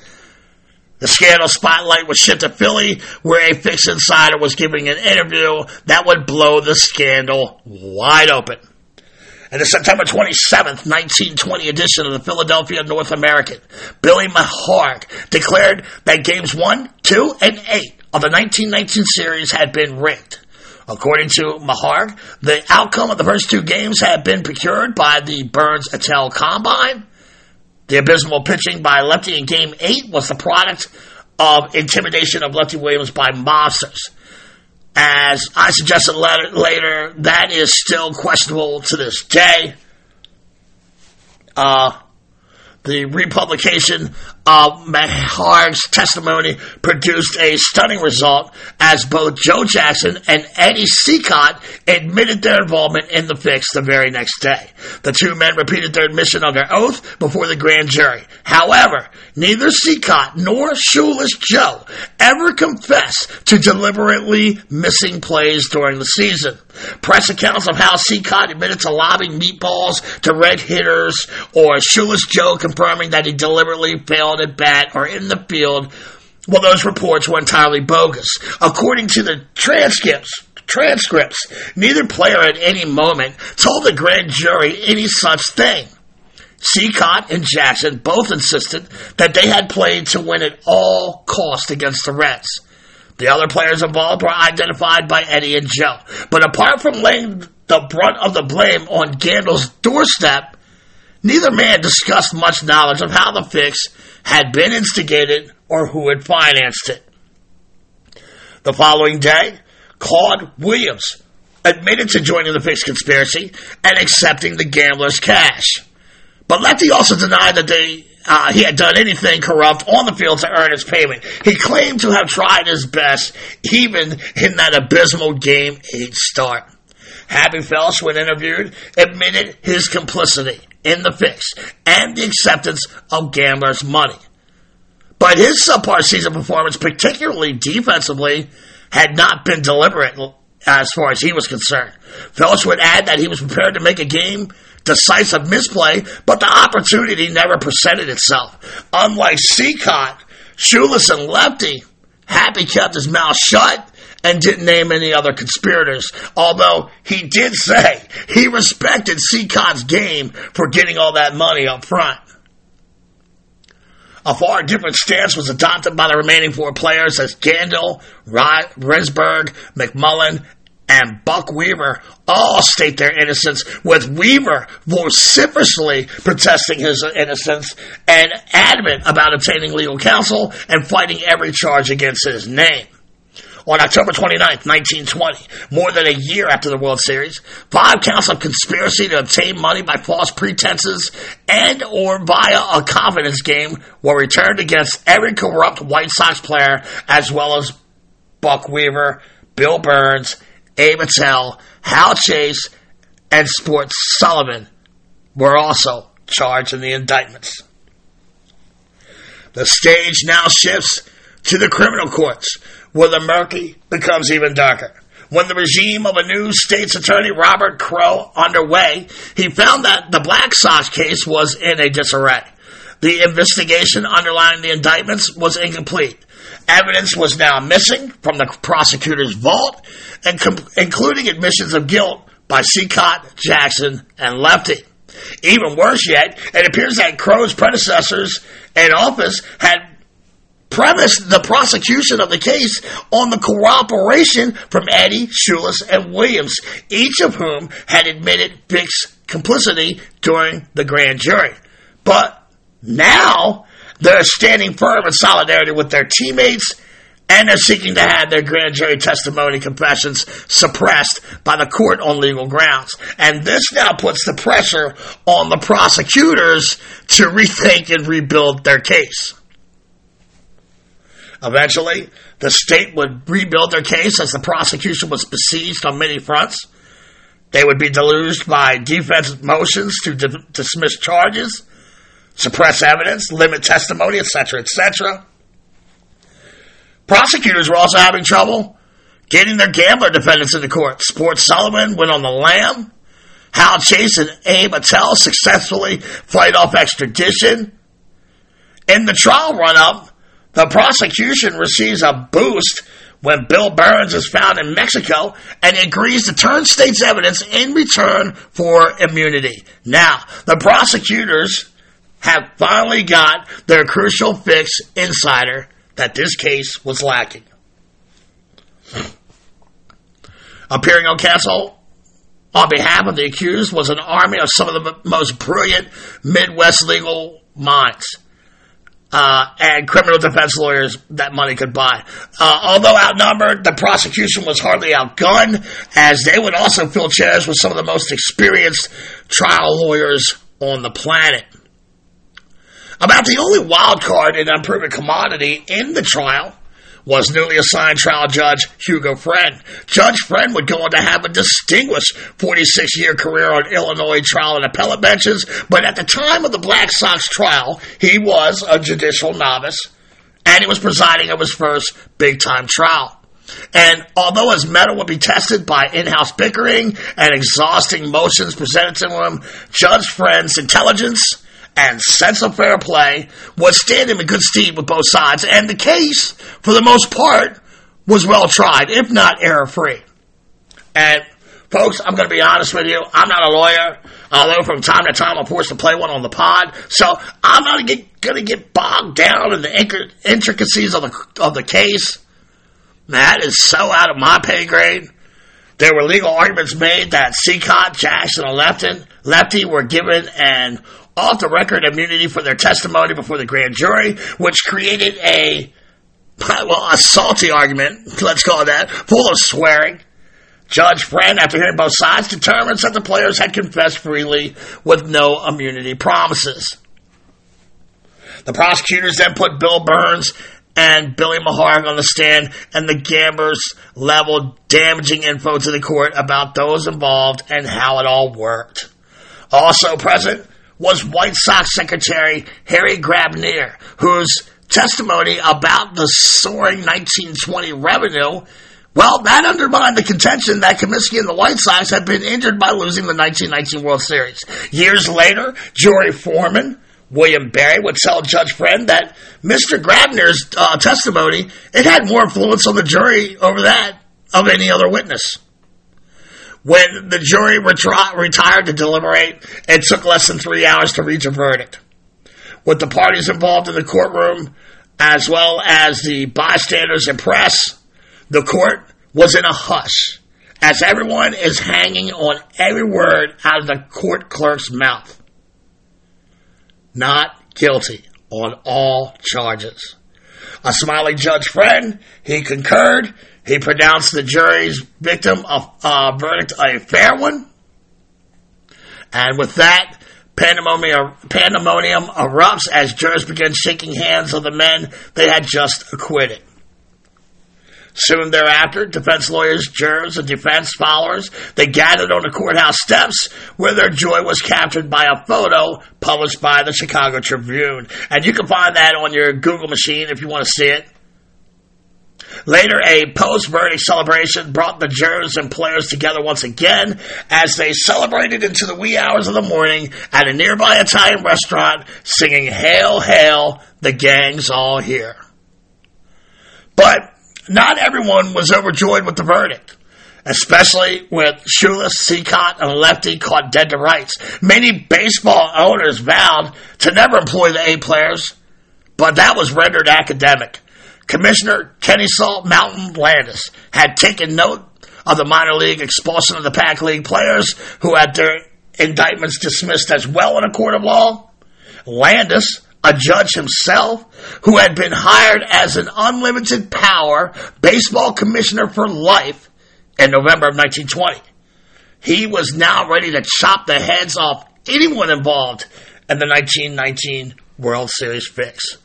The scandal spotlight was shipped to Philly, where a fix insider was giving an interview that would blow the scandal wide open. In the September 27th, 1920 edition of the Philadelphia North American, Billy Maharg declared that games 1, 2, and 8 of the 1919 series had been rigged. According to Maharg, the outcome of the first two games had been procured by the Burns Attell Combine. The abysmal pitching by Lefty in Game 8 was the product of intimidation of Lefty Williams by mobsters. As I suggested later, that is still questionable to this day. Uh, the republication Maharg's testimony produced a stunning result as both Joe Jackson and Eddie Cicotte admitted their involvement in the fix the very next day. The two men repeated their admission under oath before the grand jury. However, neither Cicotte nor Shoeless Joe ever confessed to deliberately missing plays during the season. Press accounts of how Cicotte admitted to lobbing meatballs to red hitters or Shoeless Joe confirming that he deliberately failed at bat or in the field, well, those reports were entirely bogus. According to the transcripts, transcripts, neither player at any moment told the grand jury any such thing. Cicotte and Jackson both insisted that they had played to win at all cost against the Reds. The other players involved were identified by Eddie and Joe. But apart from laying the brunt of the blame on Gandil's doorstep, neither man discussed much knowledge of how the fix had been instigated or who had financed it. The following day, Claude Williams admitted to joining the fix conspiracy and accepting the gambler's cash. But Lefty also denied that they uh, he had done anything corrupt on the field to earn his payment. He claimed to have tried his best, even in that abysmal game eight start. Happy Felsch, when interviewed, admitted his complicity in the fix and the acceptance of gamblers' money. But his subpar season performance, particularly defensively, had not been deliberate as far as he was concerned. Felsch would add that he was prepared to make a game decisive misplay, but the opportunity never presented itself. Unlike Cicotte, Shoeless and Lefty, Happy kept his mouth shut and didn't name any other conspirators, although he did say he respected Cicotte's game for getting all that money up front. A far different stance was adopted by the remaining four players as Gandil, Risberg, McMullin, and Buck Weaver all state their innocence, with Weaver vociferously protesting his innocence and adamant about obtaining legal counsel and fighting every charge against his name. On October 29, 1920, more than a year after the World Series, five counts of conspiracy to obtain money by false pretenses and or via a confidence game were returned against every corrupt White Sox player as well as Buck Weaver, Bill Burns, Abe Attell, Hal Chase, and Sports Sullivan were also charged in the indictments. The stage now shifts to the criminal courts, where the murky becomes even darker. When the regime of a new state's attorney, Robert Crowe, underway, he found that the Black Sox case was in a disarray. The investigation underlying the indictments was incomplete. Evidence was now missing from the prosecutor's vault, including admissions of guilt by Cicotte, Jackson, and Lefty. Even worse yet, it appears that Crowe's predecessors in office had premised the prosecution of the case on the cooperation from Eddie, Shoeless, and Williams, each of whom had admitted Fick's complicity during the grand jury. But now they're standing firm in solidarity with their teammates and they're seeking to have their grand jury testimony confessions suppressed by the court on legal grounds. And this now puts the pressure on the prosecutors to rethink and rebuild their case. Eventually, the state would rebuild their case as the prosecution was besieged on many fronts. They would be deluged by defense motions to di- dismiss charges, suppress evidence, limit testimony, etc., etc. Prosecutors were also having trouble getting their gambler defendants into court. Sports Sullivan went on the lam. Hal Chase and Abe Attell successfully fight off extradition. In the trial run up, the prosecution receives a boost when Bill Burns is found in Mexico and agrees to turn state's evidence in return for immunity. Now, the prosecutors have finally got their crucial fix insider that this case was lacking. Appearing on counsel on behalf of the accused was an army of some of the most brilliant Midwest legal minds. Uh, and criminal defense lawyers that money could buy. Uh, although outnumbered, the prosecution was hardly outgunned, as they would also fill chairs with some of the most experienced trial lawyers on the planet. About the only wild card and unproven commodity in the trial was newly assigned trial judge Hugo Friend. Judge Friend would go on to have a distinguished 46 year career on Illinois trial and appellate benches, but at the time of the Black Sox trial, he was a judicial novice and he was presiding over his first big time trial. And although his mettle would be tested by in-house bickering and exhausting motions presented to him, Judge Friend's intelligence and sense of fair play was standing in good stead with both sides, and the case, for the most part, was well tried, if not error free. And folks, I'm going to be honest with you. I'm not a lawyer, although from time to time I'm forced to play one on the pod. So I'm not going to get bogged down in the intricacies of the of the case. That is so out of my pay grade. There were legal arguments made that Cicotte, Jackson, and Lefton, Lefty were given an off the record immunity for their testimony before the grand jury, which created a, well, a salty argument, let's call it that, full of swearing. Judge Friend, after hearing both sides, determines that the players had confessed freely with no immunity promises. The prosecutors then put Bill Burns and Billy Maharg on the stand, and the gamblers leveled damaging info to the court about those involved and how it all worked. Also present was White Sox Secretary Harry Grabiner, whose testimony about the soaring 1920 revenue well, that undermined the contention that Comiskey and the White Sox had been injured by losing the 1919 World Series. Years later, jury foreman William Barry would tell Judge Friend that Mr. Grabiner's uh, testimony it had more influence on the jury over that of any other witness. When the jury retired to deliberate, it took less than three hours to reach a verdict. With the parties involved in the courtroom, as well as the bystanders and press, the court was in a hush, as everyone is hanging on every word out of the court clerk's mouth. Not guilty on all charges. A smiling Judge Friend, he concurred he pronounced the jury's victim of uh, verdict a fair one. And with that, pandemonium, pandemonium erupts as jurors begin shaking hands of the men they had just acquitted. Soon thereafter, defense lawyers, jurors, and defense followers, they gathered on the courthouse steps where their joy was captured by a photo published by the Chicago Tribune. And you can find that on your Google machine if you want to see it. Later, a post verdict celebration brought the jurors and players together once again as they celebrated into the wee hours of the morning at a nearby Italian restaurant, singing Hail, Hail, the gang's all here. But not everyone was overjoyed with the verdict especially with Shoeless, Cicotte, and Lefty caught dead to rights. Many baseball owners vowed to never employ the A players, but that was rendered academic. Commissioner Kenny Kenesaw Mountain Landis had taken note of the minor league expulsion of the Pac League players who had their indictments dismissed as well in a court of law. Landis, a judge himself, who had been hired as an unlimited power baseball commissioner for life in November of 1920. He was now ready to chop the heads off anyone involved in the 1919 World Series fix.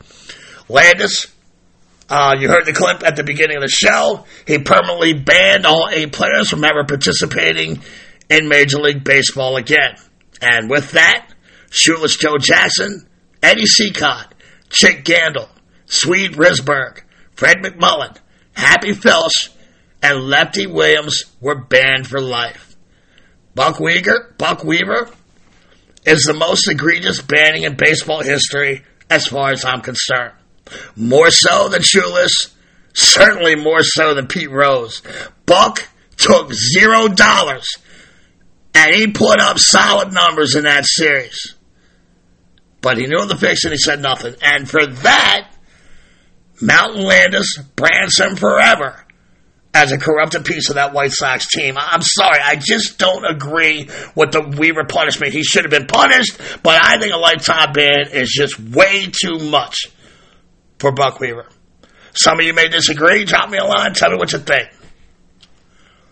Landis uh, you heard the clip at the beginning of the show. He permanently banned all A players from ever participating in Major League Baseball again. And with that, Shoeless Joe Jackson, Eddie Cicotte, Chick Gandil, Swede Risberg, Fred McMullin, Happy Felsch, and Lefty Williams were banned for life. Buck Weaver, Buck Weaver is the most egregious banning in baseball history as far as I'm concerned. More so than Shoeless, certainly more so than Pete Rose. Buck took zero dollars and he put up solid numbers in that series. But he knew the fix and he said nothing. And for that, Mountain Landis brands him forever as a corrupted piece of that White Sox team. I'm sorry, I just don't agree with the Weaver punishment. He should have been punished, but I think a lifetime ban is just way too much for Buck Weaver. Some of you may disagree. Drop me a line. Tell me what you think.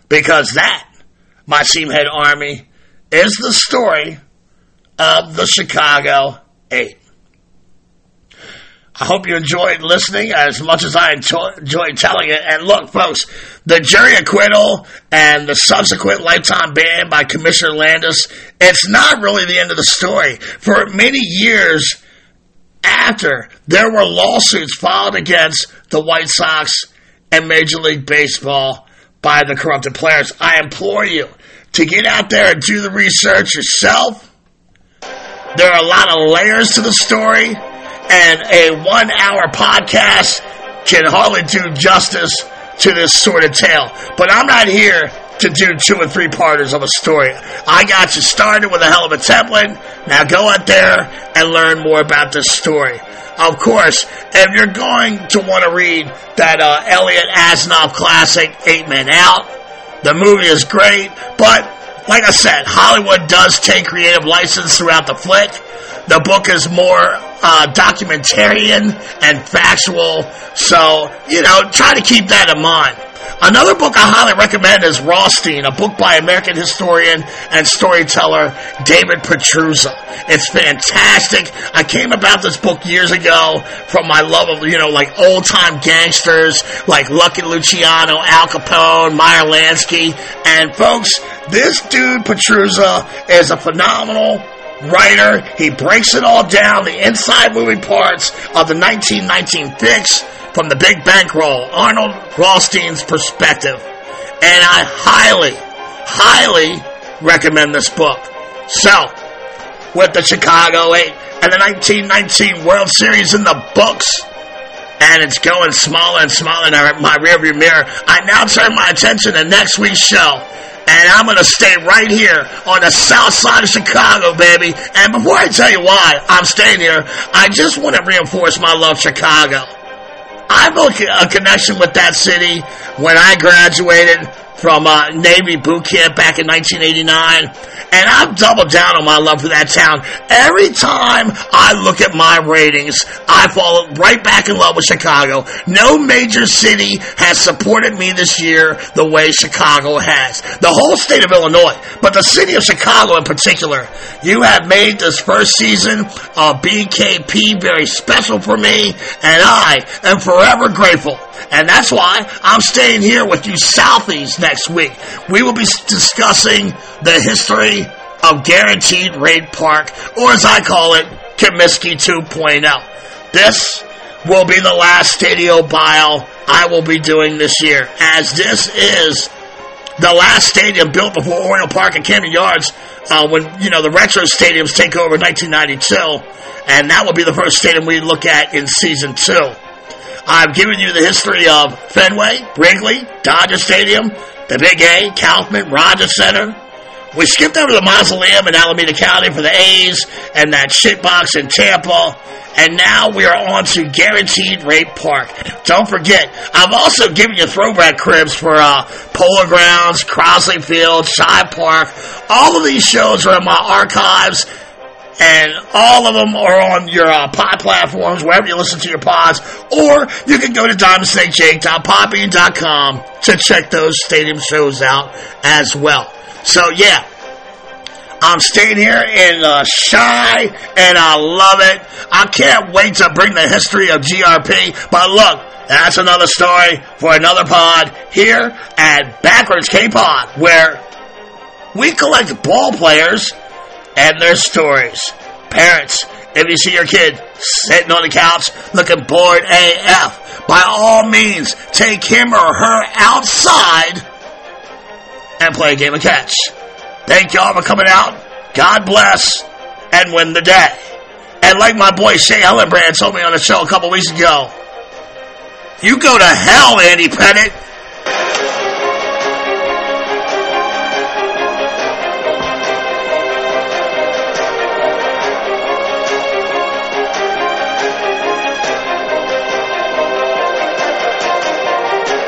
Because that, my Seamhead Army, is the story of the Chicago Eight. I hope you enjoyed listening as much as I enjoyed telling it. And look, folks, the jury acquittal and the subsequent lifetime ban by Commissioner Landis, it's not really the end of the story. For many years after, there were lawsuits filed against the White Sox and Major League Baseball by the corrupted players. I implore you to get out there and do the research yourself. There are a lot of layers to the story and a one hour podcast can hardly do justice to this sort of tale. But I'm not here to do two and three parters of a story. I got you started with a hell of a template. Now go out there and learn more about this story. Of course, if you're going to want to read that uh, Eliot Asinof classic, Eight Men Out, the movie is great, but like I said, Hollywood does take creative license throughout the flick. The book is more uh, documentarian and factual, so, you know, try to keep that in mind. Another book I highly recommend is Rothstein, a book by American historian and storyteller David Pietrusza. It's fantastic. I came about this book years ago from my love of, you know, like old time gangsters like Lucky Luciano, Al Capone, Meyer Lansky. And folks, this dude Pietrusza is a phenomenal writer. He breaks it all down, the inside moving parts of the 1919 fix from the big bankroll, Arnold Rothstein's perspective. And I highly, highly recommend this book. So, with the Chicago 8 and the 1919 World Series in the books, and it's going smaller and smaller in my rearview mirror, I now turn my attention to next week's show and I'm going to stay right here on the south side of Chicago, baby. And before I tell you why I'm staying here, I just want to reinforce my love Chicago. I built a connection with that city when I graduated from uh, Navy boot camp back in 1989. And I've doubled down on my love for that town. Every time I look at my ratings, I fall right back in love with Chicago. No major city has supported me this year the way Chicago has. The whole state of Illinois, but the city of Chicago in particular. You have made this first season of BKP very special for me, and I am forever grateful. And that's why I'm staying here with you Southies next week. We will be discussing the history of Guaranteed Rate Park, or as I call it, Comiskey 2.0. This will be the last Stadio Bile I will be doing this year, as this is the last stadium built before Oriole Park and Camden Yards, uh, when you know the retro stadiums take over in 1992, and that will be the first stadium we look at in season two. I've given you the history of Fenway, Wrigley, Dodger Stadium, the Big A, Kauffman, Rogers Center. We skipped over the mausoleum in Alameda County for the A's and that shitbox in Tampa. And now we are on to Guaranteed Rate Park. Don't forget, I've also given you throwback cribs for uh, Polo Grounds, Crosley Field, Shibe Park. All of these shows are in my archives and all of them are on your uh, pod platforms, wherever you listen to your pods, or you can go to DiamondSnakeJake.podbean.com to check those stadium shows out as well. So yeah, I'm staying here in uh, Chi, and I love it. I can't wait to bring the history of GRP, but look, that's another story for another pod here at Backwards K-Pod, where we collect ball players and their stories. Parents, if you see your kid sitting on the couch looking bored AF, by all means, take him or her outside and play a game of catch. Thank y'all for coming out. God bless and win the day. And like my boy Shea Hillenbrand told me on the show a couple weeks ago, you go to hell, Andy Pettitte.